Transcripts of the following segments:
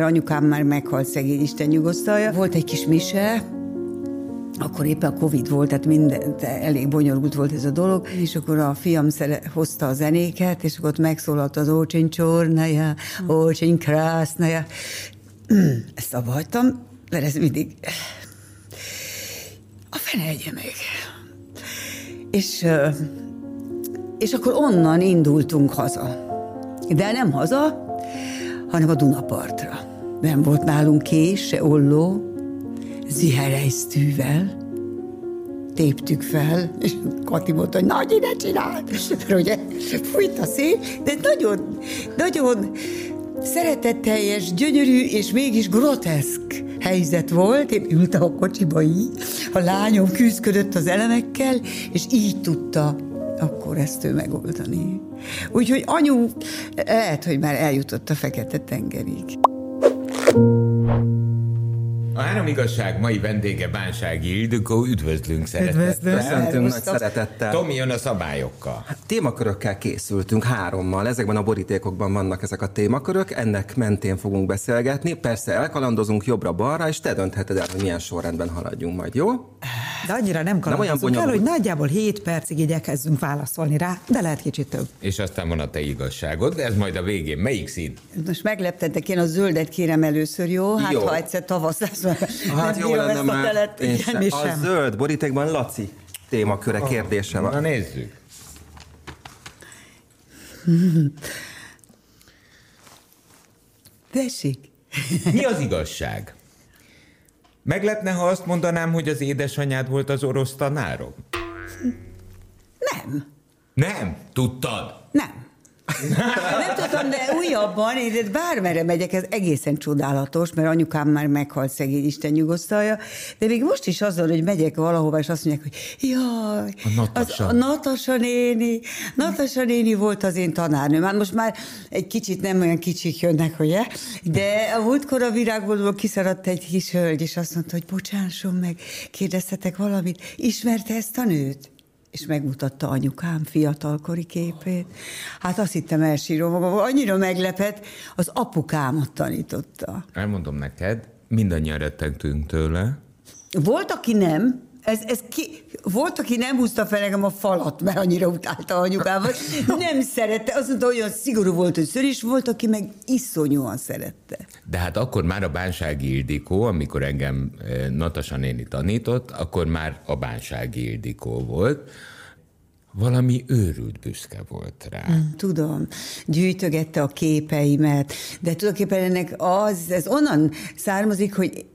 mert anyukám már meghalt szegény Isten nyugosztalja. Volt egy kis mise, akkor éppen a Covid volt, tehát minden, elég bonyolult volt ez a dolog, és akkor a fiam szere, hozta a zenéket, és akkor ott megszólalt az Ócsin Csornaja, Ócsin Krásznaja. Ezt abba hagytam, mert ez mindig... A fene egye meg. És, és akkor onnan indultunk haza. De nem haza, hanem a Dunapartra. Nem volt nálunk kés, se olló, ziherejsztűvel téptük fel, és Kati mondta, hogy nagy ide csináld, mert ugye fújt a szél, de nagyon, nagyon szeretetteljes, gyönyörű és mégis groteszk helyzet volt. Én ültem a kocsiba így, a lányom küzdködött az elemekkel, és így tudta akkor ezt ő megoldani. Úgyhogy anyu lehet, hogy már eljutott a Fekete-tengerig. you A három igazság mai vendége Bánsági Ildikó, üdvözlünk szeretettel. Köszöntünk nagy szeretettel. Tomi jön a szabályokkal. Hát, témakörökkel készültünk hárommal, ezekben a borítékokban vannak ezek a témakörök, ennek mentén fogunk beszélgetni, persze elkalandozunk jobbra-balra, és te döntheted el, hogy milyen sorrendben haladjunk majd, jó? De annyira nem kalandozunk el, hogy nagyjából 7 percig igyekezzünk válaszolni rá, de lehet kicsit több. És aztán van a te igazságod, de ez majd a végén. Melyik szín? Most megleptetek, én a zöldet kérem először, jó? Hát jó. ha egyszer tavasz lesz, Hát jó lenne már. Telet, igen, a sem. zöld borítékban Laci témaköre kérdése van. Na nézzük. Tessék. Mi az igazság? Meglepne, ha azt mondanám, hogy az édesanyád volt az orosz tanárom? Nem. Nem? Tudtad? Nem. Nem tudom, de újabban, én bármere megyek, ez egészen csodálatos, mert anyukám már meghalt szegény Isten nyugosztalja, de még most is azon, hogy megyek valahova, és azt mondják, hogy jaj, a Natasa. Az, a Natasa néni, Natasa néni volt az én tanárnőm. Hát most már egy kicsit nem olyan kicsik jönnek, ugye? De a múltkor a virágból kiszaradt egy kis hölgy, és azt mondta, hogy bocsásson meg, kérdeztetek valamit, ismerte ezt a nőt? És megmutatta anyukám fiatalkori képét. Hát azt hittem elsírom magam, annyira meglepett, az apukámat tanította. Elmondom neked, mindannyian rettentünk tőle. Volt, aki nem, ez, ez ki, volt, aki nem húzta fel nekem a falat, mert annyira utálta anyukámat. Nem szerette, azt mondta, olyan szigorú volt, hogy ször is volt, aki meg iszonyúan szerette. De hát akkor már a Bánsági Ildikó, amikor engem eh, Natasa néni tanított, akkor már a Bánsági Ildikó volt valami őrült büszke volt rá. Mm, tudom, gyűjtögette a képeimet, de tulajdonképpen ennek az, ez onnan származik, hogy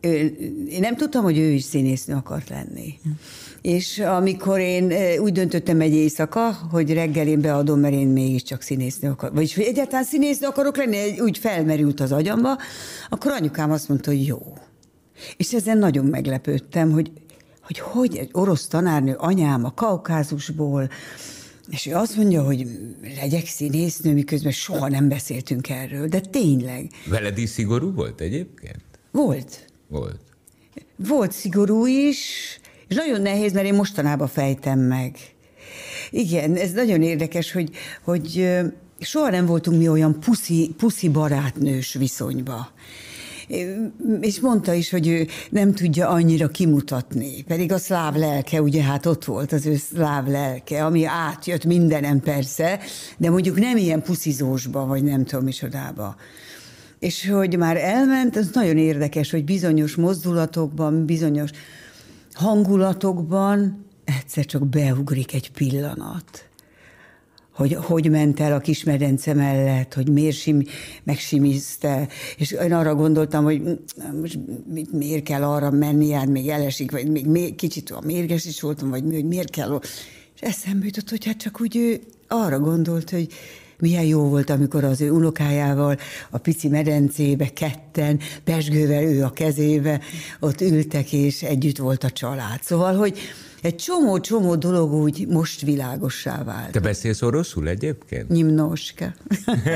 én nem tudtam, hogy ő is színésznő akart lenni. Mm. És amikor én úgy döntöttem egy éjszaka, hogy reggel én beadom, mert én mégiscsak színésznő akarok, vagyis hogy egyáltalán színésznő akarok lenni, úgy felmerült az agyamba, akkor anyukám azt mondta, hogy jó. És ezen nagyon meglepődtem, hogy hogy hogy egy orosz tanárnő anyám a Kaukázusból, és ő azt mondja, hogy legyek színésznő, miközben soha nem beszéltünk erről, de tényleg. Veled is szigorú volt egyébként? Volt. Volt. Volt szigorú is, és nagyon nehéz, mert én mostanában fejtem meg. Igen, ez nagyon érdekes, hogy, hogy soha nem voltunk mi olyan puszi, puszi barátnős viszonyba és mondta is, hogy ő nem tudja annyira kimutatni, pedig a szláv lelke, ugye hát ott volt az ő szláv lelke, ami átjött mindenem persze, de mondjuk nem ilyen puszizósba, vagy nem tudom misodába. És hogy már elment, az nagyon érdekes, hogy bizonyos mozdulatokban, bizonyos hangulatokban egyszer csak beugrik egy pillanat hogy hogy ment el a kismedence mellett, hogy miért sim, megsimizte, és én arra gondoltam, hogy most miért kell arra menni, hát még elesik, vagy még, még kicsit a mérges is voltam, vagy hogy miért kell, és eszembe jutott, hogy hát csak úgy ő arra gondolt, hogy milyen jó volt, amikor az ő unokájával a pici medencébe ketten, pesgővel ő a kezébe, ott ültek, és együtt volt a család. Szóval, hogy egy csomó-csomó dolog úgy most világossá vált. Te beszélsz oroszul egyébként? Nyimnoska.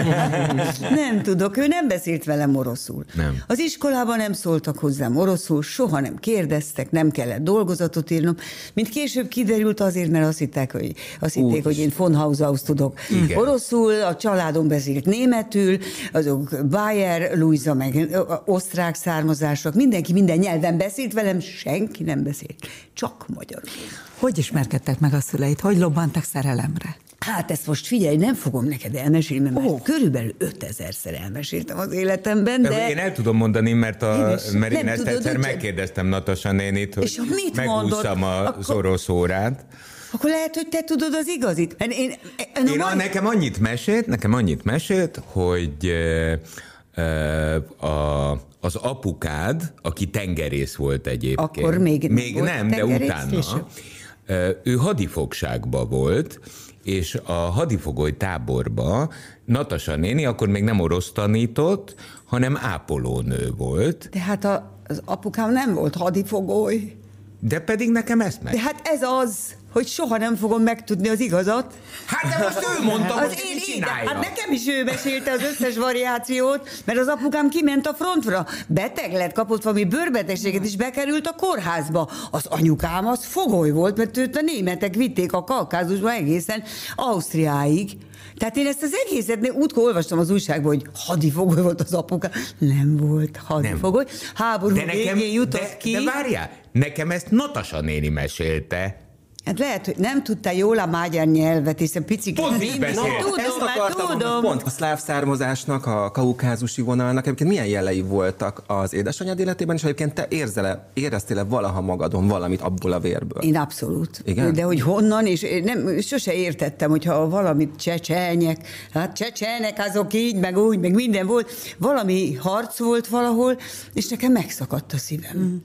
nem tudok, ő nem beszélt velem oroszul. Nem. Az iskolában nem szóltak hozzám oroszul, soha nem kérdeztek, nem kellett dolgozatot írnom. Mint később kiderült azért, mert azt hitték, hogy, azt hitték, hogy én von Haushaus tudok Igen. oroszul, a családom beszélt németül, azok Bayer, Luisa, meg osztrák származások, mindenki minden nyelven beszélt velem, senki nem beszélt, csak magyarul. Hogy ismerkedtek meg a szüleit? Hogy lobbantak szerelemre? Hát ezt most figyelj, nem fogom neked elmesélni, mert oh. körülbelül 5000-szer elmeséltem az életemben, de... Én el tudom mondani, mert, a, én mert én ezt tudod, egyszer megkérdeztem Natasa nénit, hogy és mit megúsztam az akkor... orosz órát. Akkor lehet, hogy te tudod az igazit. Én, én, én, én a, nekem annyit mesélt, nekem annyit mesélt, hogy a, az apukád, aki tengerész volt egyébként. Akkor még, még nem, nem de utána. Később. Ő hadifogságba volt, és a hadifogoly táborba Natasa néni akkor még nem orosz tanított, hanem ápolónő volt. De hát a, az apukám nem volt hadifogoly. De pedig nekem ezt meg. De hát ez az, hogy soha nem fogom megtudni az igazat. Hát de most ő mondta, az hogy én csinálja. Hát nekem is ő mesélte az összes variációt, mert az apukám kiment a frontra. Beteg lett, kapott valami bőrbetegséget, és bekerült a kórházba. Az anyukám az fogoly volt, mert őt a németek vitték a Kaukázusba egészen Ausztriáig. Tehát én ezt az egészet útkor olvastam az újságban, hogy hadifogoly volt az apuka. Nem volt hadifogoly. Háború de nekem, végén jutott de, ki. De várjál, nekem ezt Natasa néni mesélte. Hát lehet, hogy nem tudta jól a magyar nyelvet, hiszen picit... Pont így beszél. Tudom, Ezt akartam, tudom. Pont a szláv származásnak, a kaukázusi vonalnak egyébként milyen jelei voltak az édesanyád életében, és egyébként te érzele, éreztél-e valaha magadon valamit abból a vérből? Én abszolút. Igen? De hogy honnan, és nem, sose értettem, hogyha valamit csecsenyek, hát csecsenek azok így, meg úgy, meg minden volt, valami harc volt valahol, és nekem megszakadt a szívem. Mm.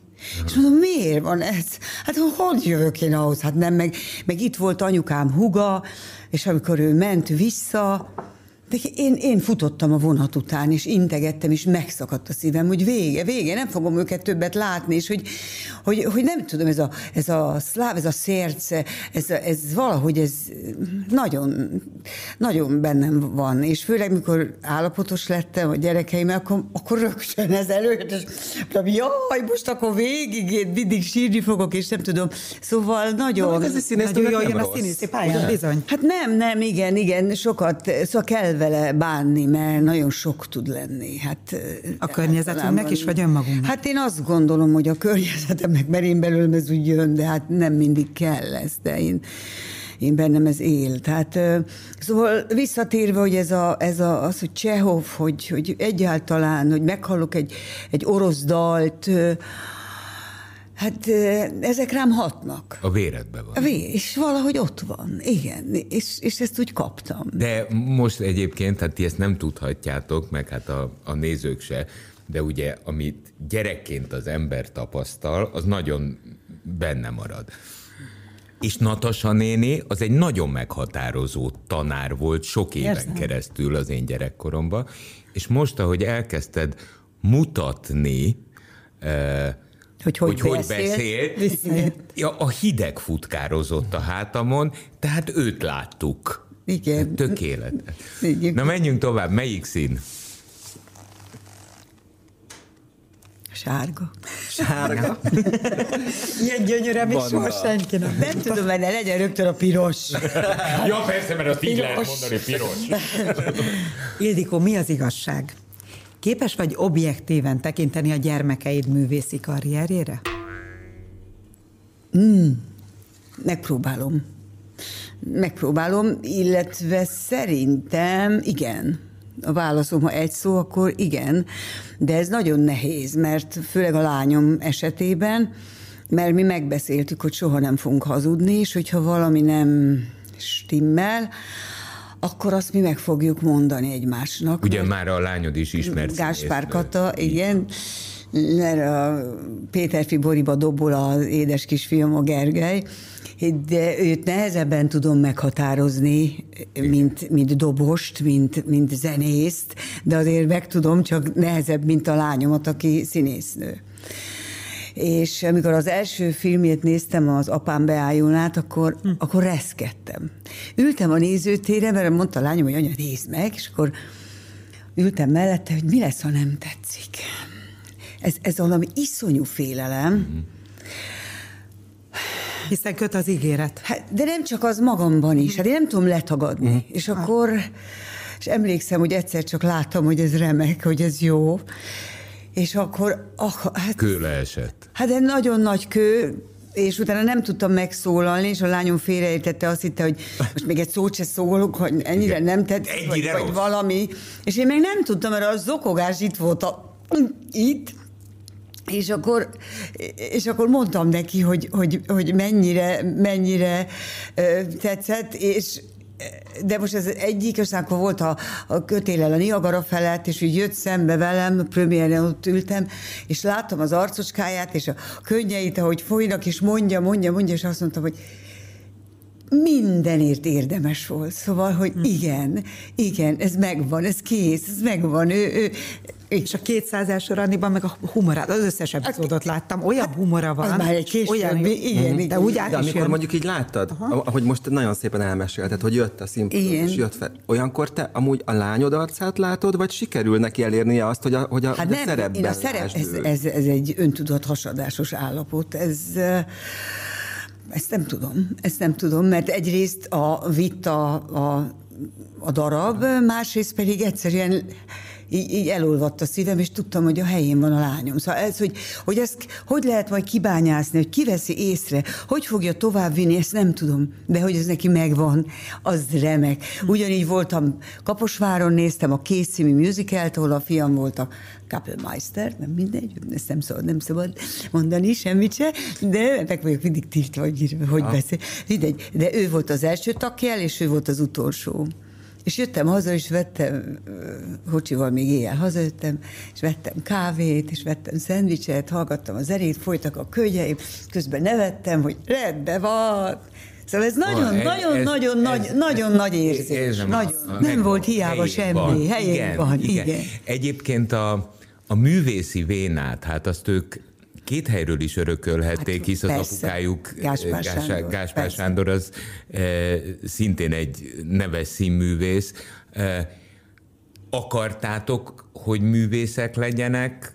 És mondom, miért van ez? Hát hogy jövök én ahhoz? Hát nem, meg, meg itt volt anyukám huga, és amikor ő ment vissza, de én, én futottam a vonat után, és integettem, és megszakadt a szívem, hogy vége, vége, nem fogom őket többet látni, és hogy, hogy, hogy nem tudom, ez a, ez a szláv, ez a szérce, ez, ez valahogy ez nagyon, nagyon bennem van, és főleg, mikor állapotos lettem a gyerekeim, akkor, akkor rögtön ez előtt, és mondom, jaj, most akkor végig én mindig sírni fogok, és nem tudom. Szóval nagyon... Na, ez a színész, nagyon jól jön a színészi pályán, bizony. Hát nem, nem, igen, igen, sokat, szóval kell vele bánni, mert nagyon sok tud lenni. Hát, a környezetünknek is, vagy önmagunknak? Hát én azt gondolom, hogy a környezetemnek, mert én belőlem ez úgy jön, de hát nem mindig kell ez, de én én bennem ez él. Tehát, szóval visszatérve, hogy ez, a, ez a, az, hogy Csehov, hogy, hogy egyáltalán, hogy meghallok egy, egy orosz dalt, Hát ezek rám hatnak. A véredben van. A vé, és valahogy ott van, igen, és, és ezt úgy kaptam. De most egyébként, hát ti ezt nem tudhatjátok, meg hát a, a nézők se, de ugye, amit gyerekként az ember tapasztal, az nagyon benne marad. És Natasa néni az egy nagyon meghatározó tanár volt sok éven Érzem. keresztül az én gyerekkoromban, és most, ahogy elkezdted mutatni, hogy hogy, hogy, beszélt, hogy beszélt. Ja, a hideg futkározott a hátamon, tehát őt láttuk. Igen. Tökéletes. Igen. Na menjünk tovább, melyik szín? Sárga. Sárga. Ilyen gyönyörű, még soha senki nem. Nem tudom, mert ne legyen rögtön a piros. ja, persze, mert azt így lehet mondani, piros. Ildikó, mi az igazság? Képes vagy objektíven tekinteni a gyermekeid művészi karrierjére? Mm, megpróbálom. Megpróbálom, illetve szerintem igen. A válaszom, ha egy szó, akkor igen, de ez nagyon nehéz, mert főleg a lányom esetében, mert mi megbeszéltük, hogy soha nem fogunk hazudni, és hogyha valami nem stimmel, akkor azt mi meg fogjuk mondani egymásnak. Ugye már a lányod is ismert. Gáspár Kata, igen. Mert a Péter Boriba dobol az édes kisfiam, a Gergely, de őt nehezebben tudom meghatározni, mint, mint dobost, mint, mint zenészt, de azért meg tudom, csak nehezebb, mint a lányomat, aki színésznő. És amikor az első filmjét néztem, az Apám beálljon át, akkor, hm. akkor reszkedtem. Ültem a nézőtére, mert mondta a lányom, hogy anya, nézd meg, és akkor ültem mellette, hogy mi lesz, ha nem tetszik. Ez, ez valami iszonyú félelem. Mm-hmm. Hiszen köt az ígéret. Hát, de nem csak az magamban is, hát én nem tudom letagadni. Mm. És akkor, és emlékszem, hogy egyszer csak láttam, hogy ez remek, hogy ez jó, és akkor... Ah, hát, kő leesett. Hát egy nagyon nagy kő, és utána nem tudtam megszólalni, és a lányom félreértette, azt hitte, hogy most még egy szót se szólok, hogy ennyire Igen. nem tett, vagy, vagy valami. És én még nem tudtam, mert a zokogás itt volt a, itt, és akkor, és akkor mondtam neki, hogy, hogy, hogy mennyire, mennyire tetszett, és de most ez egyik, aztán akkor volt a, a kötélel a Niagara felett, és úgy jött szembe velem, premiéren ott ültem, és láttam az arcocskáját, és a könnyeit, ahogy folynak, és mondja, mondja, mondja, és azt mondtam, hogy mindenért érdemes volt. Szóval, hogy hm. igen, igen, ez megvan, ez kész, ez megvan. Ő, ő, és a 200 első randiban meg a humorát, az összes hát epizódot láttam, olyan humora van. Az már egy később, olyan, igen, igen, de úgy át de amikor jön. mondjuk így láttad, Aha. ahogy most nagyon szépen elmesélted, hogy jött a színpadon, és jött fel. Olyankor te amúgy a lányod arcát látod, vagy sikerül neki elérnie azt, hogy a, hogy a, hát nem, a szerepben én a szerep, ez, ez, ez, egy öntudat hasadásos állapot. Ez ezt nem tudom, ezt nem tudom, mert egyrészt a vita a, a darab, másrészt pedig egyszerűen így, így elolvadt a szívem, és tudtam, hogy a helyén van a lányom. Szóval ez, hogy, hogy ezt hogy lehet majd kibányászni, hogy kiveszi észre, hogy fogja továbbvinni, ezt nem tudom. De hogy ez neki megvan, az remek. Ugyanígy voltam Kaposváron, néztem a Kész című musicalt, ahol a fiam volt a Kappelmeister, nem mindegy, ezt nem szabad, nem szabad mondani semmit se, de meg vagyok mindig tiltva, hogy, hogy beszél. Mindegy, de ő volt az első takjel, és ő volt az utolsó. És jöttem haza, és vettem, kocsival még éjjel hazajöttem, és vettem kávét, és vettem szendvicset, hallgattam az erét, folytak a könyveim, közben nevettem, hogy rendben van, Szóval ez nagyon, van, nagyon, ez, nagyon, ez, nagy, ez, nagyon ez, nagy érzés. Ez nem, nagyon, a, nem volt hiába semmi. Van. Helyén igen, van, igen. igen. Egyébként a, a művészi vénát, hát azt ők két helyről is örökölhették, hát, hisz az persze. apukájuk Gáspár, Gás, Sándor, Gáspár Sándor az e, szintén egy neves színművész. E, akartátok, hogy művészek legyenek?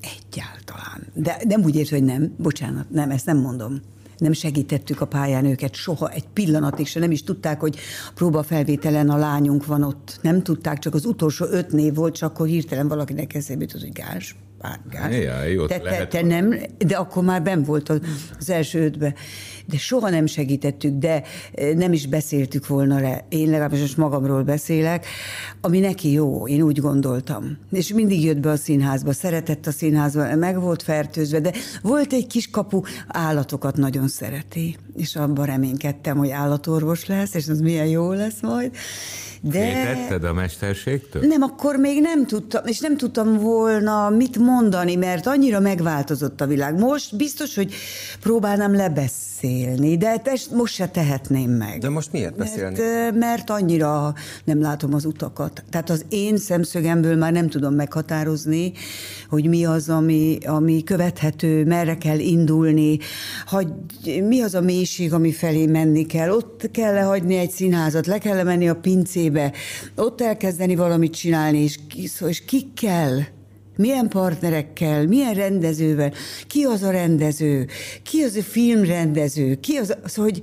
Egyáltalán. De nem úgy ért, hogy nem. Bocsánat, nem, ezt nem mondom nem segítettük a pályán őket soha, egy pillanatig se, nem is tudták, hogy próbafelvételen a lányunk van ott. Nem tudták, csak az utolsó öt név volt, csak akkor hirtelen valakinek eszébe jutott, hogy Gás, párgás. Ja, te, te, te nem, de akkor már ben volt az, az első ötbe. De soha nem segítettük, de nem is beszéltük volna le. Én legalábbis most magamról beszélek, ami neki jó, én úgy gondoltam. És mindig jött be a színházba, szeretett a színházba, meg volt fertőzve, de volt egy kis kapu, állatokat nagyon szereti, és abban reménykedtem, hogy állatorvos lesz, és az milyen jó lesz majd. De... Féltetted a mesterségtől? Nem, akkor még nem tudtam, és nem tudtam volna mit mondani, mert annyira megváltozott a világ. Most biztos, hogy próbálnám lebeszélni, de ezt most se tehetném meg. De most miért beszélni? Mert, mert annyira nem látom az utakat. Tehát az én szemszögemből már nem tudom meghatározni, hogy mi az, ami, ami követhető, merre kell indulni, hogy mi az a mélység, ami felé menni kell. Ott kell -e hagyni egy színházat, le kell menni a pincébe, ott elkezdeni valamit csinálni, és, és kell, milyen partnerekkel, milyen rendezővel, ki az a rendező, ki az a filmrendező, ki az, az hogy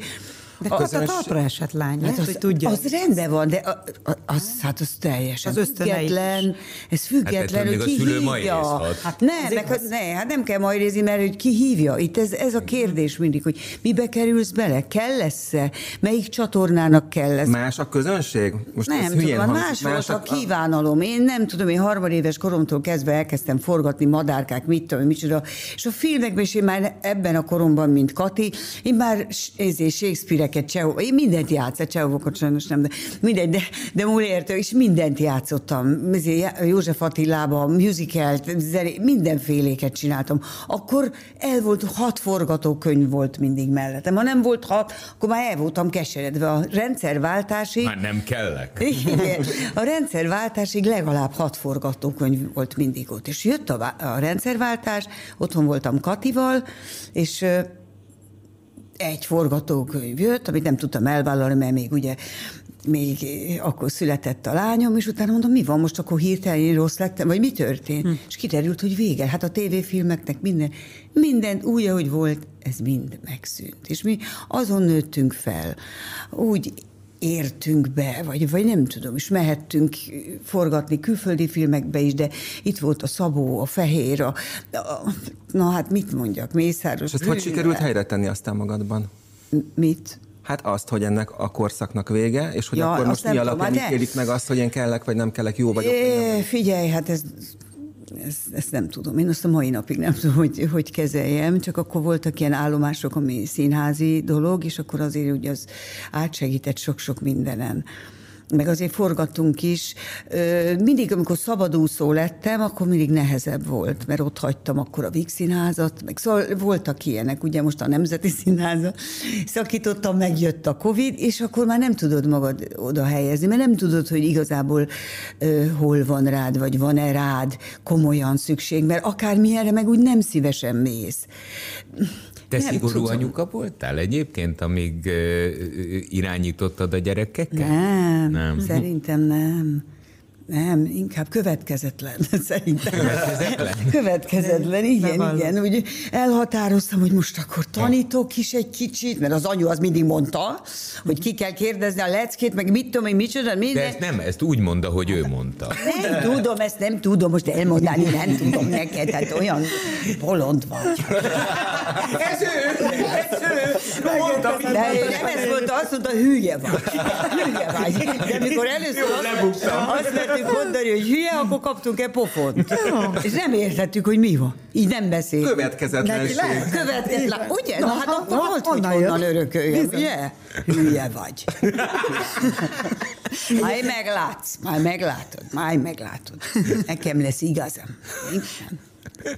de a, közös... talpra esett lány, hát az, hogy tudja. Az rendben van, de a, a, az, hát az teljesen az független. Ez független, hát, hogy ki hívja. Hát nem, meg, az... ne, hát nem kell majrézni, mert hogy ki hívja. Itt ez, ez a kérdés mindig, hogy mibe kerülsz bele, kell lesz-e, melyik csatornának kell lesz. Más a közönség? Most nem tudom, hang... más, más volt a, a kívánalom. Én nem tudom, én harmadéves koromtól kezdve elkezdtem forgatni madárkák, mit tudom, micsoda. És a filmekben is én már ebben a koromban, mint Kati, én már ezért Shakespeare filmeket, Csehov, én mindent játszottam, Csehovokat sajnos nem, de mindegy, de, de Molière-től is mindent játszottam. József Attilában, musicalt, zené, mindenféléket csináltam. Akkor el volt, hat forgatókönyv volt mindig mellettem. Ha nem volt hat, akkor már el voltam keseredve. A rendszerváltásig... Már nem kellek. Igen, a rendszerváltásig legalább hat forgatókönyv volt mindig ott. És jött a, a rendszerváltás, otthon voltam Katival, és egy forgatókönyv jött, amit nem tudtam elvállalni, mert még ugye még akkor született a lányom, és utána mondom, mi van most, akkor hirtelen én rossz lettem, vagy mi történt? Hm. És kiderült, hogy vége. Hát a tévéfilmeknek minden, minden úgy, ahogy volt, ez mind megszűnt. És mi azon nőttünk fel, úgy értünk be, vagy, vagy nem tudom, és mehettünk forgatni külföldi filmekbe is, de itt volt a Szabó, a Fehér, a, a na hát mit mondjak, Mészáros. És ezt hogy sikerült helyre tenni aztán magadban? Mit? Hát azt, hogy ennek a korszaknak vége, és hogy ja, akkor most mi alapján hát ítélik meg azt, hogy én kellek, vagy nem kellek, jó vagyok. É, vagy nem. Figyelj, hát ez ezt, ezt nem tudom. Én azt a mai napig nem tudom, hogy, hogy kezeljem, csak akkor voltak ilyen állomások, ami színházi dolog, és akkor azért ugye az átsegített sok-sok mindenen meg azért forgattunk is. Mindig, amikor szabadúszó lettem, akkor mindig nehezebb volt, mert ott hagytam akkor a Víg Színházat, meg szóval voltak ilyenek, ugye most a Nemzeti Színházat szakítottam, megjött a Covid, és akkor már nem tudod magad oda helyezni, mert nem tudod, hogy igazából hol van rád, vagy van-e rád komolyan szükség, mert akármilyenre meg úgy nem szívesen mész. Te nem szigorú tudom. anyuka voltál egyébként, amíg irányítottad a gyerekeket? Nem, nem, szerintem nem. Nem, inkább következetlen, szerintem. Következetlen? Következetlen, igen, nem igen. Úgy elhatároztam, hogy most akkor tanítok is egy kicsit, mert az anyu az mindig mondta, hogy ki kell kérdezni a leckét, meg mit tudom én, micsoda, minden. De ezt nem, ezt úgy mondta, hogy ő mondta. Nem tudom, ezt nem tudom most elmondani, nem tudom neked, hát olyan bolond vagy. ez ő, ő, mondta, De nem ezt mondta, azt mondta, hülye vagy. Hülye vagy. De mikor először azt, azt akartuk mondani, hogy hülye, akkor kaptunk-e pofont. És nem értettük, hogy mi van. Így nem beszél. Következetlenség. Következetlen. Ugye? Na, hát akkor volt, hogy honnan örököljem, ugye? Hülye vagy. Majd meglátsz, majd meglátod, majd meglátod. Nekem lesz igazam.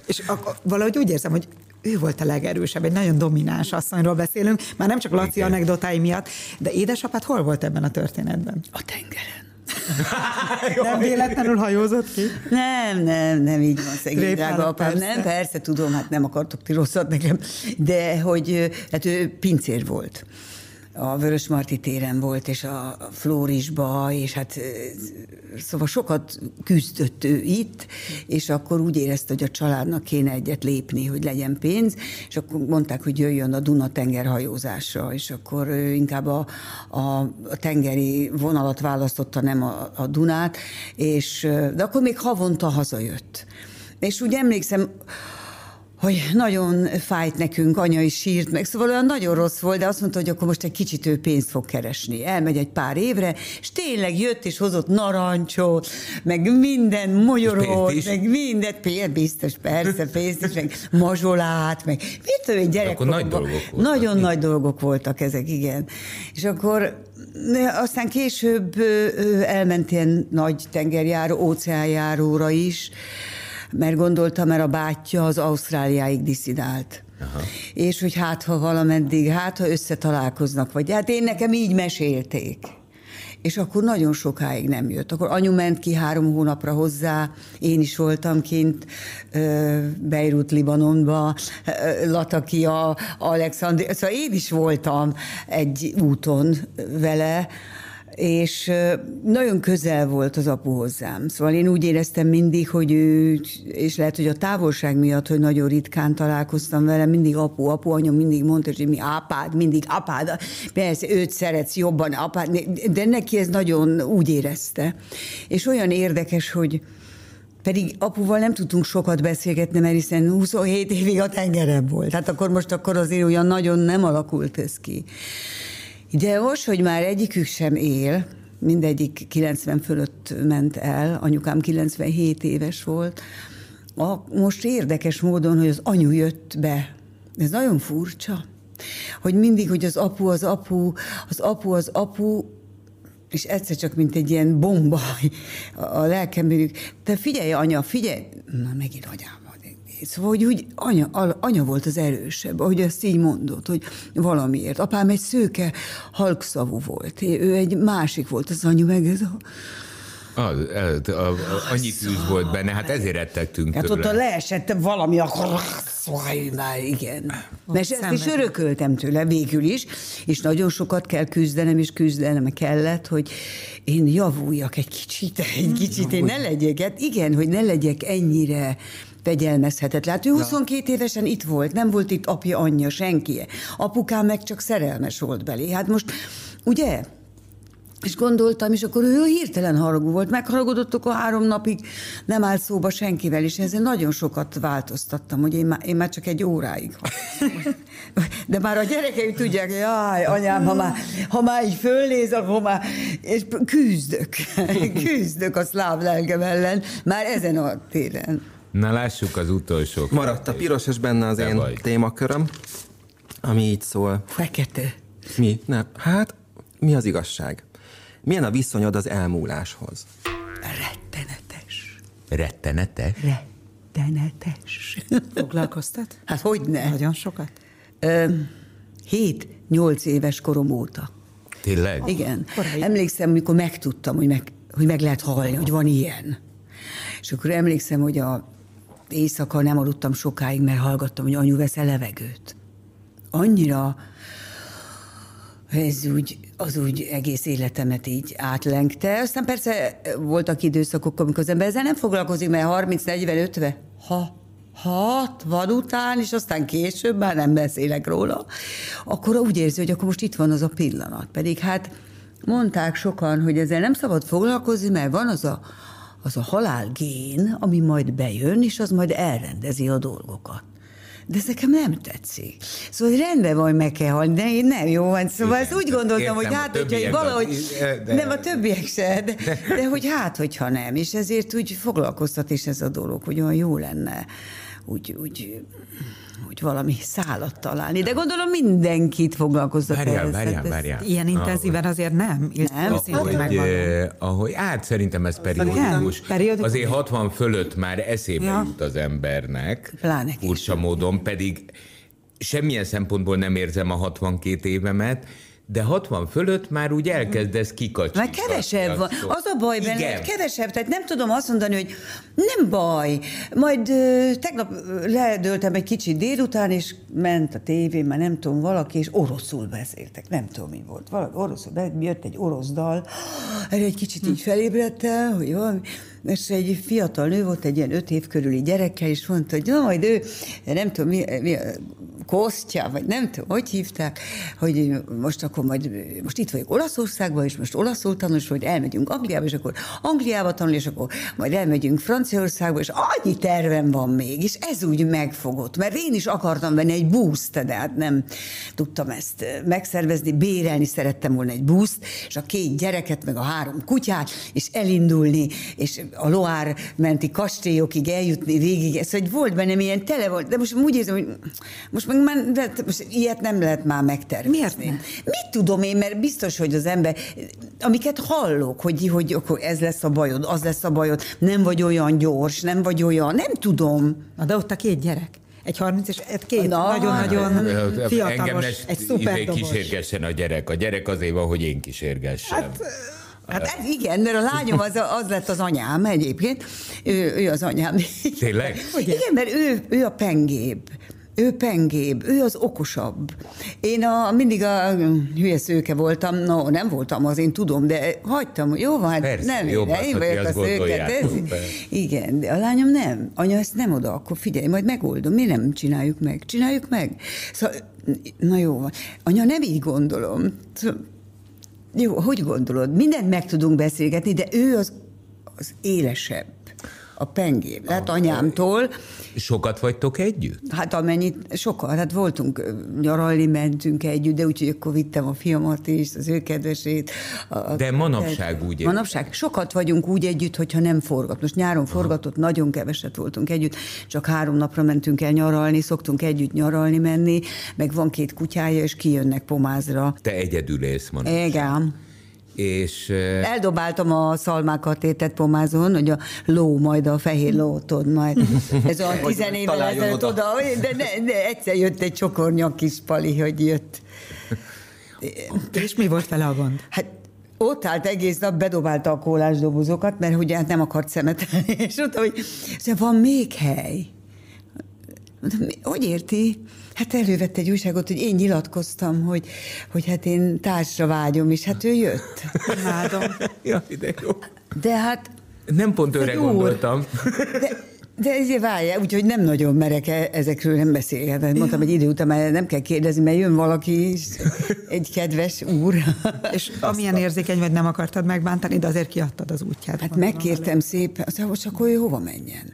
És akkor valahogy úgy érzem, hogy ő volt a legerősebb, egy nagyon domináns asszonyról beszélünk, már nem csak Laci anekdotái miatt, de édesapád hol volt ebben a történetben? A tengeren. nem véletlenül hajózott ki? Nem, nem, nem így van, szegény drága apám. Persze. Nem, persze, tudom, hát nem akartok ti rosszat nekem, de hogy hát ő pincér volt a Vörös Marti téren volt, és a Flórisba, és hát szóval sokat küzdött ő itt, és akkor úgy érezte, hogy a családnak kéne egyet lépni, hogy legyen pénz, és akkor mondták, hogy jöjjön a Duna tengerhajózásra, és akkor ő inkább a, a, a tengeri vonalat választotta, nem a, a Dunát, és, de akkor még havonta hazajött. És úgy emlékszem, hogy nagyon fájt nekünk, anya is sírt meg, szóval olyan nagyon rossz volt, de azt mondta, hogy akkor most egy kicsit ő pénzt fog keresni. Elmegy egy pár évre, és tényleg jött és hozott narancsot, meg minden mogyorót, meg mindent, pénzt biztos, persze, pénzt is, meg mazsolát, meg mit tudom, egy gyerek. Akkor nagy dolgok voltak. Nagyon mi? nagy dolgok voltak ezek, igen. És akkor aztán később elment ilyen nagy tengerjáró, óceánjáróra is, mert gondoltam, mert a bátyja az Ausztráliáig diszidált. Aha. És hogy hát, ha valameddig, hát, ha összetalálkoznak, vagy hát én nekem így mesélték. És akkor nagyon sokáig nem jött. Akkor anyu ment ki három hónapra hozzá, én is voltam kint Beirut, Libanonba, Latakia, Alexandria, szóval én is voltam egy úton vele, és nagyon közel volt az apu hozzám. Szóval én úgy éreztem mindig, hogy ő, és lehet, hogy a távolság miatt, hogy nagyon ritkán találkoztam vele, mindig apu, apu, anya mindig mondta, hogy mi apád, mindig apád, persze őt szeretsz jobban, apád, de neki ez nagyon úgy érezte. És olyan érdekes, hogy pedig apuval nem tudtunk sokat beszélgetni, mert hiszen 27 évig a tengerem volt. Hát akkor most akkor azért olyan nagyon nem alakult ez ki. De most, hogy már egyikük sem él, mindegyik 90 fölött ment el, anyukám 97 éves volt, a, most érdekes módon, hogy az anyu jött be. Ez nagyon furcsa. Hogy mindig, hogy az apu, az apu, az apu, az apu, és egyszer csak, mint egy ilyen bomba a lelkemben. Te figyelj, anya, figyelj! Na, megint anyám. Szóval, hogy úgy anya, anya volt az erősebb, ahogy ezt így mondott, hogy valamiért. Apám egy szőke halkszavú volt, ő egy másik volt, az anyu meg ez a az, a, a, annyi tűz volt benne, hát ezért rettegtünk Hát tőle. ott leesett valami, akkor már igen. Mert ezt is örököltem tőle végül is, és nagyon sokat kell küzdenem, és küzdenem kellett, hogy én javuljak egy kicsit, egy kicsit, én ne legyek, hát igen, hogy ne legyek ennyire fegyelmezhetetlen. Hát ő 22 évesen itt volt, nem volt itt apja, anyja, senki. Apukám meg csak szerelmes volt belé. Hát most, ugye? És gondoltam, és akkor ő hirtelen haragú volt, megharagudott, akkor három napig nem állt szóba senkivel, és ezzel nagyon sokat változtattam, hogy én már, én már csak egy óráig. De már a gyerekeim tudják, hogy jaj, anyám, ha már, ha már így fölnéz, akkor már, és küzdök, küzdök a szláv lelkem ellen, már ezen a téren. Na lássuk az utolsó. Maradt a piros, és benne az én vagy. témaköröm, ami így szól. Fekete. Mi? Nem. Hát, mi az igazság? Milyen a viszonyod az elmúláshoz? Rettenetes. Rettenetes? Rettenetes. Foglalkoztat? Hát hogy ne? Nagyon sokat? Ö, Hét-nyolc éves korom óta. Tényleg? Igen. korai. Emlékszem, amikor megtudtam, hogy meg, hogy meg lehet halni, hogy van ilyen. És akkor emlékszem, hogy a éjszaka nem aludtam sokáig, mert hallgattam, hogy anyu vesz levegőt. Annyira ez úgy, az úgy egész életemet így átlengte. Aztán persze voltak időszakok, amikor az ember ezzel nem foglalkozik, mert 30, 40, 50, ha 60 után, és aztán később már nem beszélek róla, akkor úgy érzi, hogy akkor most itt van az a pillanat. Pedig hát mondták sokan, hogy ezzel nem szabad foglalkozni, mert van az a, az a halálgén, ami majd bejön, és az majd elrendezi a dolgokat. De ez nekem nem tetszik. Szóval rendben van, meg kell halni, de én nem jó van. Szóval Igen, ezt úgy gondoltam, értem, hogy hát, hogyha valahogy, de- nem a többiek se, de, de hogy hát, hogyha nem. És ezért úgy foglalkoztat is ez a dolog, hogy olyan jó lenne úgy, úgy, úgy valami szállat találni. De gondolom mindenkit foglalkoztat. Várjál, ez. várjál, Hát ez- várjál. Ilyen intenzíven azért nem. Nem, Ahogy, eh, ahogy, hát szerintem ez periódikus. Periódikus. Azért 60 fölött már eszébe Ja. jut az embernek. Pláne Furcsa módon, pedig semmilyen szempontból nem érzem a 62 évemet, de 60 fölött már úgy elkezdesz kikacsintani. Már kevesebb van. Az a baj benne, Igen. hogy kevesebb, tehát nem tudom azt mondani, hogy nem baj. Majd ö, tegnap ledöltem egy kicsit délután, és ment a tévén, már nem tudom, valaki, és oroszul beszéltek. Nem tudom, mi volt. Valaki oroszul, be- jött egy orosz dal. Erre egy kicsit így felébredtem, hogy valami, és egy fiatal nő volt, egy ilyen öt év körüli gyerekkel, és mondta, hogy na, majd ő, nem tudom, mi, mi Kostya, vagy nem tudom, hogy hívták, hogy most akkor majd, most itt vagyok Olaszországban, és most olaszul tanul, és hogy elmegyünk Angliába, és akkor Angliába tanul, és akkor majd elmegyünk Franciaországba, és annyi tervem van még, és ez úgy megfogott, mert én is akartam venni egy buszt, de hát nem tudtam ezt megszervezni, bérelni szerettem volna egy buszt, és a két gyereket, meg a három kutyát, és elindulni, és a Loár menti kastélyokig eljutni végig, ez, hogy volt bennem ilyen tele volt, de most úgy érzem, hogy most meg már, de most ilyet nem lehet már megtervezni. Miért nem? Mit tudom én, mert biztos, hogy az ember, amiket hallok, hogy, hogy akkor ez lesz a bajod, az lesz a bajod, nem vagy olyan gyors, nem vagy olyan, nem tudom. Na de ott a két gyerek. Egy 30 és egy két Na, nagyon-nagyon Engem fiatalos, ne egy szuper dobos. kísérgessen a gyerek. A gyerek azért van, hogy én kísérgessem. Hát, Hát ez igen, mert a lányom az, az lett az anyám egyébként, ő, ő az anyám. Tényleg? Igen, mert ő, ő a pengébb. Ő pengébb, ő az okosabb. Én a, mindig a hülye szőke voltam, no, nem voltam az, én tudom, de hagytam, jó van, hát Persze, nem jobb én, vagyok a szőke. gondoljátok, Ez, igen, de a lányom nem. Anya, ezt nem oda, akkor figyelj, majd megoldom. Miért nem csináljuk meg? Csináljuk meg. Szóval, na jó van. Anya, nem így gondolom. Szóval, Jó, hogy gondolod? Mindent meg tudunk beszélgetni, de ő az, az élesebb. A pengém lett anyámtól. Sokat vagytok együtt? Hát amennyit, sokat, hát voltunk, nyaralni mentünk együtt, de úgyhogy akkor vittem a fiamat is, az ő kedvesét. A, de manapság úgy Manapság sokat vagyunk úgy együtt, hogyha nem forgat. Most nyáron forgatott, Aha. nagyon keveset voltunk együtt, csak három napra mentünk el nyaralni, szoktunk együtt nyaralni menni, meg van két kutyája, és kijönnek pomázra. Te egyedül élsz manapság. Igen és... Eldobáltam a szalmákat étett pomázon, hogy a ló, majd a fehér ló, tudod, majd. Ez a tizen évvel ezelőtt oda, de, de, de egyszer jött egy csokornyak kis pali, hogy jött. És mi volt vele a gond? Hát ott állt egész nap, bedobálta a kólás dobozokat, mert ugye hát nem akart szemetelni, és mondta, hogy van még hely. Hogy érti? Hát elővett egy újságot, hogy én nyilatkoztam, hogy, hogy hát én társra vágyom, és hát ő jött. Imádom. ja, ide jó. De hát... Nem pont őre gondoltam. De, de ezért várja, úgyhogy nem nagyon merek e- ezekről nem beszélgetni. Mondtam, hogy idő után már nem kell kérdezni, mert jön valaki is, egy kedves úr. És amilyen érzékeny vagy nem akartad megbántani, de azért kiadtad az útját. Hát megkértem szépen, azt mondja, hogy ő hova menjen.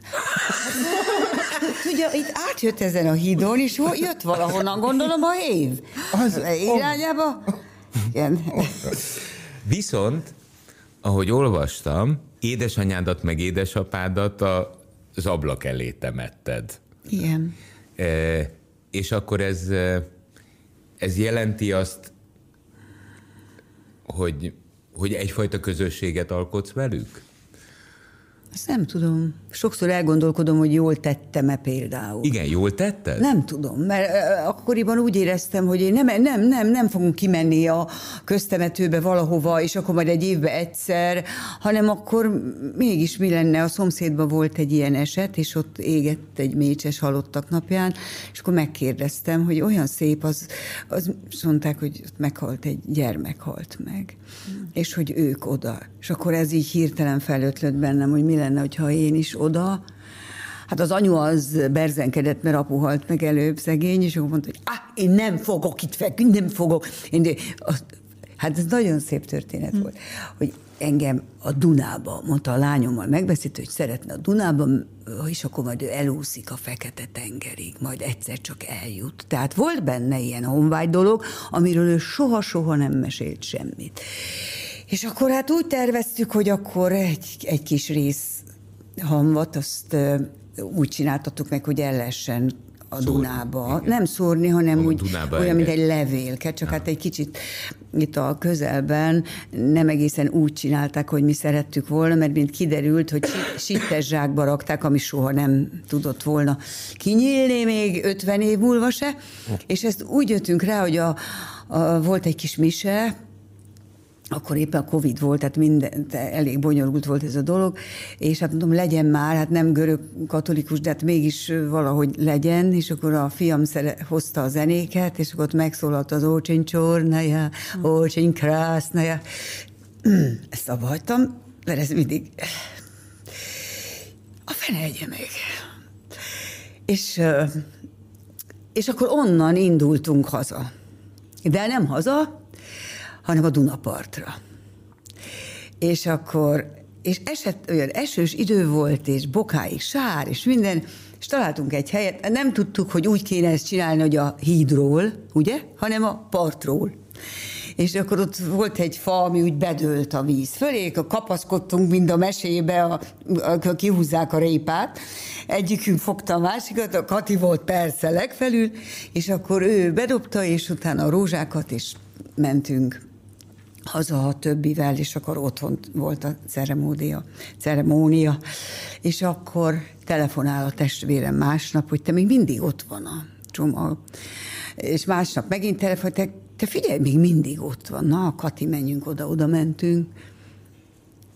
Ugye itt átjött ezen a hídon, és jött valahonnan, gondolom, a év. Az irányába. Igen. Viszont, ahogy olvastam, édesanyádat meg édesapádat az ablak elé temetted. Igen. E, és akkor ez, e, ez jelenti azt, hogy, hogy egyfajta közösséget alkotsz velük? Ezt nem tudom. Sokszor elgondolkodom, hogy jól tettem-e például. Igen, jól tetted? Nem tudom, mert akkoriban úgy éreztem, hogy én nem, nem, nem, nem fogunk kimenni a köztemetőbe valahova, és akkor majd egy évbe egyszer, hanem akkor mégis mi lenne, a szomszédban volt egy ilyen eset, és ott égett egy mécses halottak napján, és akkor megkérdeztem, hogy olyan szép az, az mondták, hogy ott meghalt egy gyermek halt meg, hmm. és hogy ők oda. És akkor ez így hirtelen felötlött bennem, hogy mi lenne, hogyha én is oda, Hát az anyu az berzenkedett, mert apu halt meg előbb szegény, és akkor mondta, hogy ah, én nem fogok itt feküdni, nem fogok. Én hát ez nagyon szép történet hm. volt, hogy engem a Dunába, mondta a lányommal, megbeszélt, hogy szeretne a Dunába, és akkor majd ő elúszik a fekete tengerig, majd egyszer csak eljut. Tehát volt benne ilyen honvágy dolog, amiről ő soha-soha nem mesélt semmit. És akkor hát úgy terveztük, hogy akkor egy, egy kis rész hamvat, azt úgy csináltattuk meg, hogy el lehessen a Szúr, Dunába. Igen. Nem szórni, hanem a úgy Dunába olyan, mint egy levélke, csak ja. hát egy kicsit itt a közelben nem egészen úgy csinálták, hogy mi szerettük volna, mert mint kiderült, hogy sittes zsákba rakták, ami soha nem tudott volna kinyílni még 50 év múlva se, és ezt úgy jöttünk rá, hogy a, a, volt egy kis mise, akkor éppen a Covid volt, tehát minden, elég bonyolult volt ez a dolog, és hát mondom, legyen már, hát nem görög katolikus, de hát mégis valahogy legyen, és akkor a fiam szere, hozta a zenéket, és akkor ott megszólalt az Ócsin Csornaja, Ócsin Krásznaja. Ezt abba hagytam, mert ez mindig a fene egye meg. És, és akkor onnan indultunk haza. De nem haza, hanem a Dunapartra. És akkor, és esett, olyan esős idő volt, és bokáig sár, és minden, és találtunk egy helyet, nem tudtuk, hogy úgy kéne ezt csinálni, hogy a hídról, ugye, hanem a partról. És akkor ott volt egy fa, ami úgy bedőlt a víz fölé, kapaszkodtunk mind a mesébe, a, a, kihúzzák a répát, egyikünk fogta a másikat, a Kati volt persze legfelül, és akkor ő bedobta, és utána a rózsákat, és mentünk haza a többivel, és akkor otthon volt a ceremónia, ceremónia. És akkor telefonál a testvérem másnap, hogy te még mindig ott van a csomag. És másnap megint telefon, te, te figyelj, még mindig ott van. Na, Kati, menjünk oda, oda mentünk.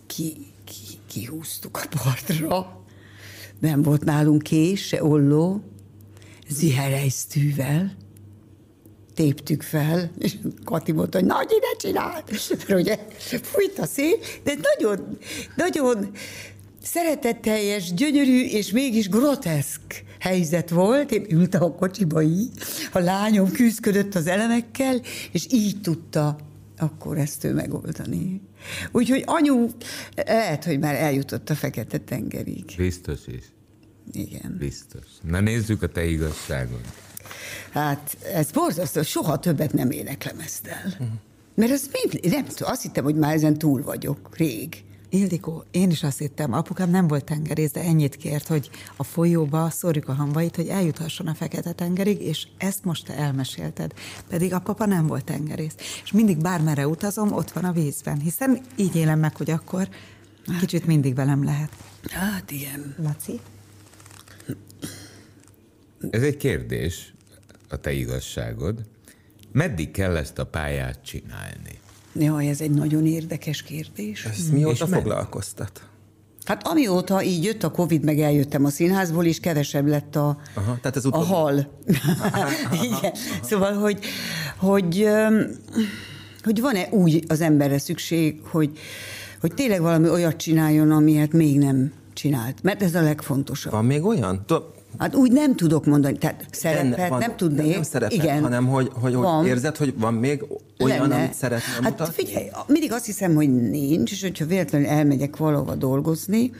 Ki, ki, kihúztuk a partra. Nem volt nálunk kés, se olló, ziherejsztűvel téptük fel, és Kati mondta, hogy nagy ide csinált, mert ugye fújt a szél, de nagyon, nagyon szeretetteljes, gyönyörű, és mégis groteszk helyzet volt. Én ültem a kocsiba így, a lányom küzdködött az elemekkel, és így tudta akkor ezt ő megoldani. Úgyhogy anyu lehet, hogy már eljutott a Fekete-tengerig. Biztos is. Igen. Biztos. Na nézzük a te igazságon. Hát ez borzasztó, soha többet nem éneklem ezt el. Mert ez mind, nem tudom, azt hittem, hogy már ezen túl vagyok, rég. Ildikó, én is azt hittem, apukám nem volt tengerész, de ennyit kért, hogy a folyóba szórjuk a hamvait, hogy eljuthasson a fekete tengerig, és ezt most te elmesélted. Pedig a papa nem volt tengerész. És mindig bármerre utazom, ott van a vízben, hiszen így élem meg, hogy akkor kicsit mindig velem lehet. Hát igen. Laci? Ez egy kérdés, a te igazságod. Meddig kell ezt a pályát csinálni? Jaj, ez egy nagyon érdekes kérdés. Ez mióta És foglalkoztat? Hát amióta így jött a Covid, meg eljöttem a színházból, és kevesebb lett a, Aha, tehát ez a hal. Igen. Szóval, hogy, hogy, hogy van-e úgy az emberre szükség, hogy, hogy tényleg valami olyat csináljon, amilyet még nem csinált. Mert ez a legfontosabb. Van még olyan? Tudom, Hát úgy nem tudok mondani, tehát szerepet van- nem tudnék. Nem szerepet, Igen. hanem hogy, hogy, hogy érzed, hogy van még olyan, Lenne. amit szeretnél Hát mutatni? figyelj, mindig azt hiszem, hogy nincs, és hogyha véletlenül elmegyek valahova dolgozni,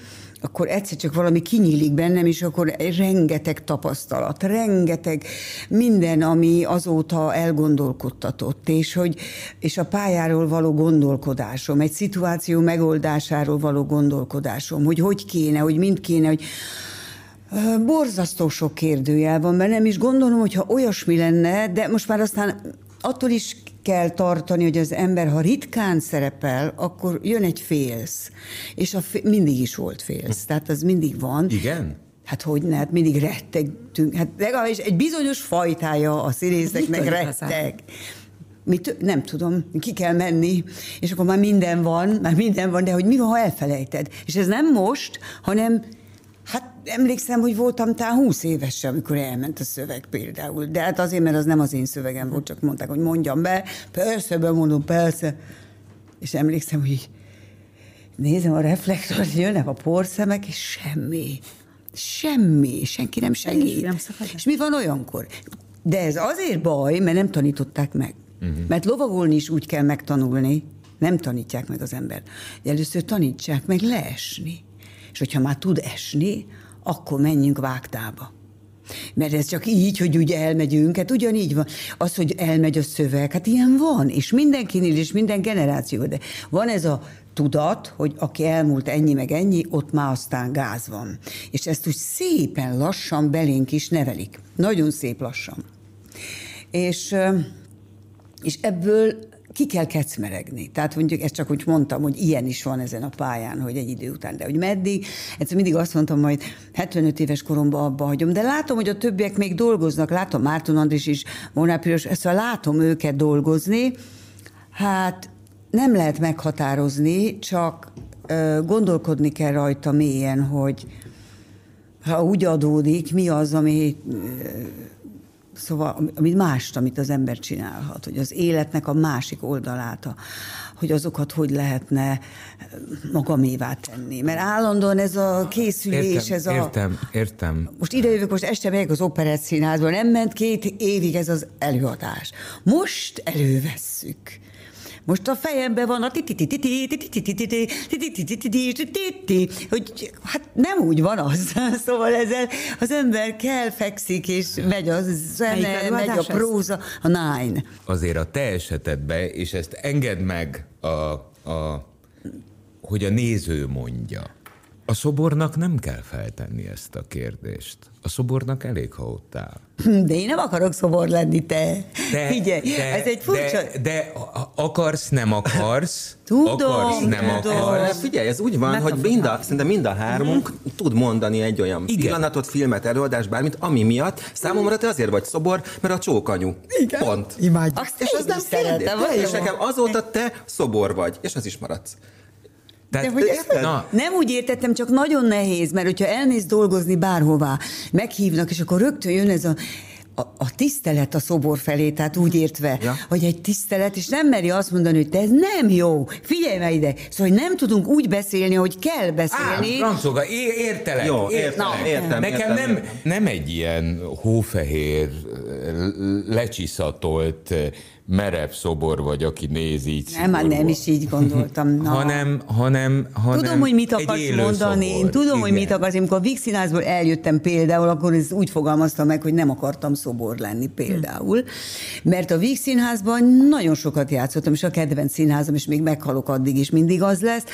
akkor egyszer csak valami kinyílik bennem, és akkor rengeteg tapasztalat, rengeteg minden, ami azóta elgondolkodtatott, és, hogy, és a pályáról való gondolkodásom, egy szituáció megoldásáról való gondolkodásom, hogy hogy kéne, hogy mind kéne, hogy Borzasztó sok kérdőjel van bennem, és gondolom, hogyha olyasmi lenne, de most már aztán attól is kell tartani, hogy az ember, ha ritkán szerepel, akkor jön egy félsz. És a fé- mindig is volt félsz. Tehát az mindig van. Igen? Hát hogy ne, hát mindig rettegtünk. Hát legalábbis egy bizonyos fajtája a színészeknek retteg. Mit, nem tudom, ki kell menni, és akkor már minden van, már minden van, de hogy mi van, ha elfelejted? És ez nem most, hanem Hát emlékszem, hogy voltam talán 20 éves, amikor elment a szöveg például. De hát azért, mert az nem az én szövegem volt, csak mondták, hogy mondjam be. Persze, bemondom, persze. És emlékszem, hogy nézem a reflektort, jönnek a porszemek, és semmi. Semmi, senki nem segít. nem és mi van olyankor? De ez azért baj, mert nem tanították meg. Uh-huh. Mert lovagolni is úgy kell megtanulni, nem tanítják meg az ember. Először tanítsák meg leesni. És hogyha már tud esni, akkor menjünk vágtába. Mert ez csak így, hogy ugye elmegyünk, hát ugyanígy van. Az, hogy elmegy a szöveg, hát ilyen van, és mindenkinél, és minden generáció, de van ez a tudat, hogy aki elmúlt ennyi meg ennyi, ott már aztán gáz van. És ezt úgy szépen lassan belénk is nevelik. Nagyon szép lassan. És, és ebből ki kell kecmeregni. Tehát mondjuk ezt csak úgy mondtam, hogy ilyen is van ezen a pályán, hogy egy idő után, de hogy meddig, egyszer mindig azt mondtam, majd 75 éves koromban abba hagyom, de látom, hogy a többiek még dolgoznak, látom Márton Andris is, Molnár Piros, szóval látom őket dolgozni, hát nem lehet meghatározni, csak gondolkodni kell rajta mélyen, hogy ha úgy adódik, mi az, ami Szóval, ami mást, amit az ember csinálhat, hogy az életnek a másik oldalát, a, hogy azokat hogy lehetne magamévá tenni. Mert állandóan ez a készülés, Értem, ez a... értem, értem. Most idejövök, most este megyek az operett színházba, nem ment két évig ez az előadás. Most elővesszük. Most a fejemben van a hogy hát nem úgy van az. Szóval ezzel az ember kell, fekszik, és megy a zene, megy a próza, a nine. Azért a te esetedben, és ezt engedd meg, a, a, hogy a néző mondja. A szobornak nem kell feltenni ezt a kérdést. A szobornak elég, ha ott áll. De én nem akarok szobor lenni, te. De, Figyelj, de, ez egy furcsa... De, de akarsz, nem akarsz. Tudom, akarsz, nem tudom. akarsz. Hát figyelj, ez úgy van, hogy mind a, szerintem mind a hármunk tud mondani egy olyan Igen. pillanatot, filmet, előadást, bármit, ami miatt számomra te azért vagy szobor, mert a csókanyu. Igen. Pont. Imádjuk. Azt És az nem szeretem, És nekem azóta te szobor vagy, és az is maradsz. Tehát, De hogy ezt na, nem úgy értettem, csak nagyon nehéz, mert hogyha elmész dolgozni bárhová, meghívnak, és akkor rögtön jön ez a, a, a tisztelet a szobor felé, tehát úgy értve, Ja. hogy egy tisztelet, és nem meri azt mondani, hogy te ez nem jó, figyelj meg ide. Szóval, hogy nem tudunk úgy beszélni, hogy kell Á, beszélni. Francoga, é- értelek. Jó, ér- értem, értem. Nekem értem, nem, értem. nem egy ilyen hófehér lecsiszolt merev szobor vagy, aki néz így. Nem, már nem is így gondoltam. Na. hanem, hanem, hanem Tudom, hogy mit akarsz mondani. Szobor. Én tudom, Igen. hogy mit akarsz. Amikor a Vix Színházból eljöttem például, akkor ez úgy fogalmaztam meg, hogy nem akartam szobor lenni például. Mert a Vix Színházban nagyon sokat játszottam, és a kedvenc színházam, és még meghalok addig is, mindig az lesz.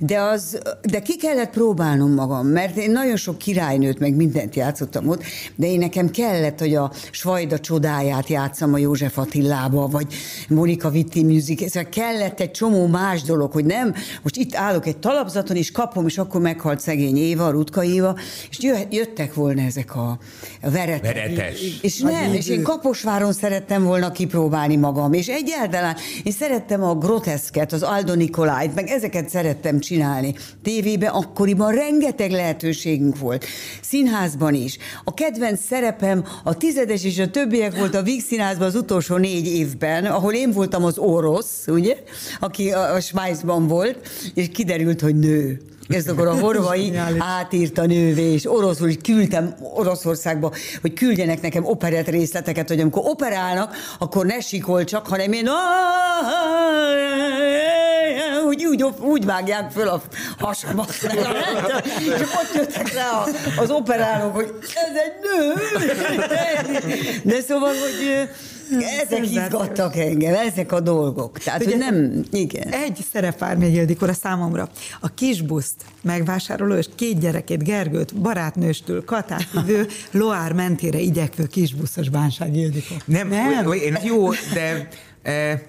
De, az, de ki kellett próbálnom magam, mert én nagyon sok királynőt, meg mindent játszottam ott, de én nekem kellett, hogy a Svajda csodáját játszam a József Attilába, vagy Monika Vitti Music, ez kellett egy csomó más dolog, hogy nem, most itt állok egy talapzaton, és kapom, és akkor meghalt szegény Éva, Rutka Éva, és jöttek volna ezek a, a veretek. Veretes. És nem, és én Kaposváron szerettem volna kipróbálni magam, és egyáltalán én szerettem a groteszket, az Aldo Nikolájt, meg ezeket szerettem csinálni. Tévében akkoriban rengeteg lehetőségünk volt. Színházban is. A kedvenc szerepem, a tizedes és a többiek volt a Víg Színházban az utolsó négy évben, ahol én voltam az orosz, ugye, aki a Svájcban volt, és kiderült, hogy nő. Ez akkor a horvai átírta nővé, és oroszul is küldtem Oroszországba, hogy küldjenek nekem operett részleteket, hogy amikor operálnak, akkor ne sikol csak, hanem én hogy úgy, úgy vágják föl a hasamat. És ott jöttek rá az operálók, hogy ez egy nő. De szóval, hogy ezek izgattak engem, ezek a dolgok. Tehát, Ugye, hogy nem, igen. Egy szerep vár még Ildikor a számomra. A kisbuszt megvásároló, és két gyerekét, Gergőt, barátnőstől, Katát hívő, Loár mentére igyekvő kisbuszos bánság Ildikor. Nem, nem? Én, jó, de... E,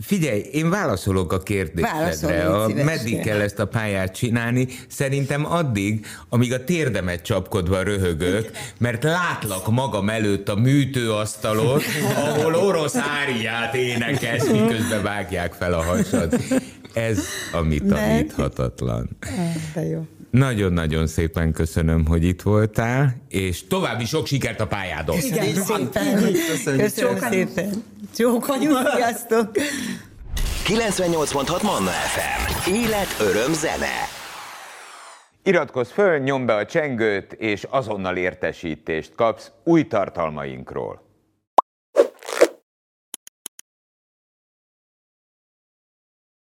Figyelj, én válaszolok a kérdésedre. A, meddig kell ezt a pályát csinálni? Szerintem addig, amíg a térdemet csapkodva röhögök, mert látlak magam előtt a műtőasztalon, ahol orosz áriát énekelsz, miközben vágják fel a hasad. Ez, ami taníthatatlan. De jó. Nagyon-nagyon szépen köszönöm, hogy itt voltál, és további sok sikert a pályádon. Igen, szépen. Köszönöm, köszönöm szépen. Csókanyú, sziasztok! 98.6 Manna FM. Élet, öröm, zene. Iratkozz föl, nyomd be a csengőt, és azonnal értesítést kapsz új tartalmainkról.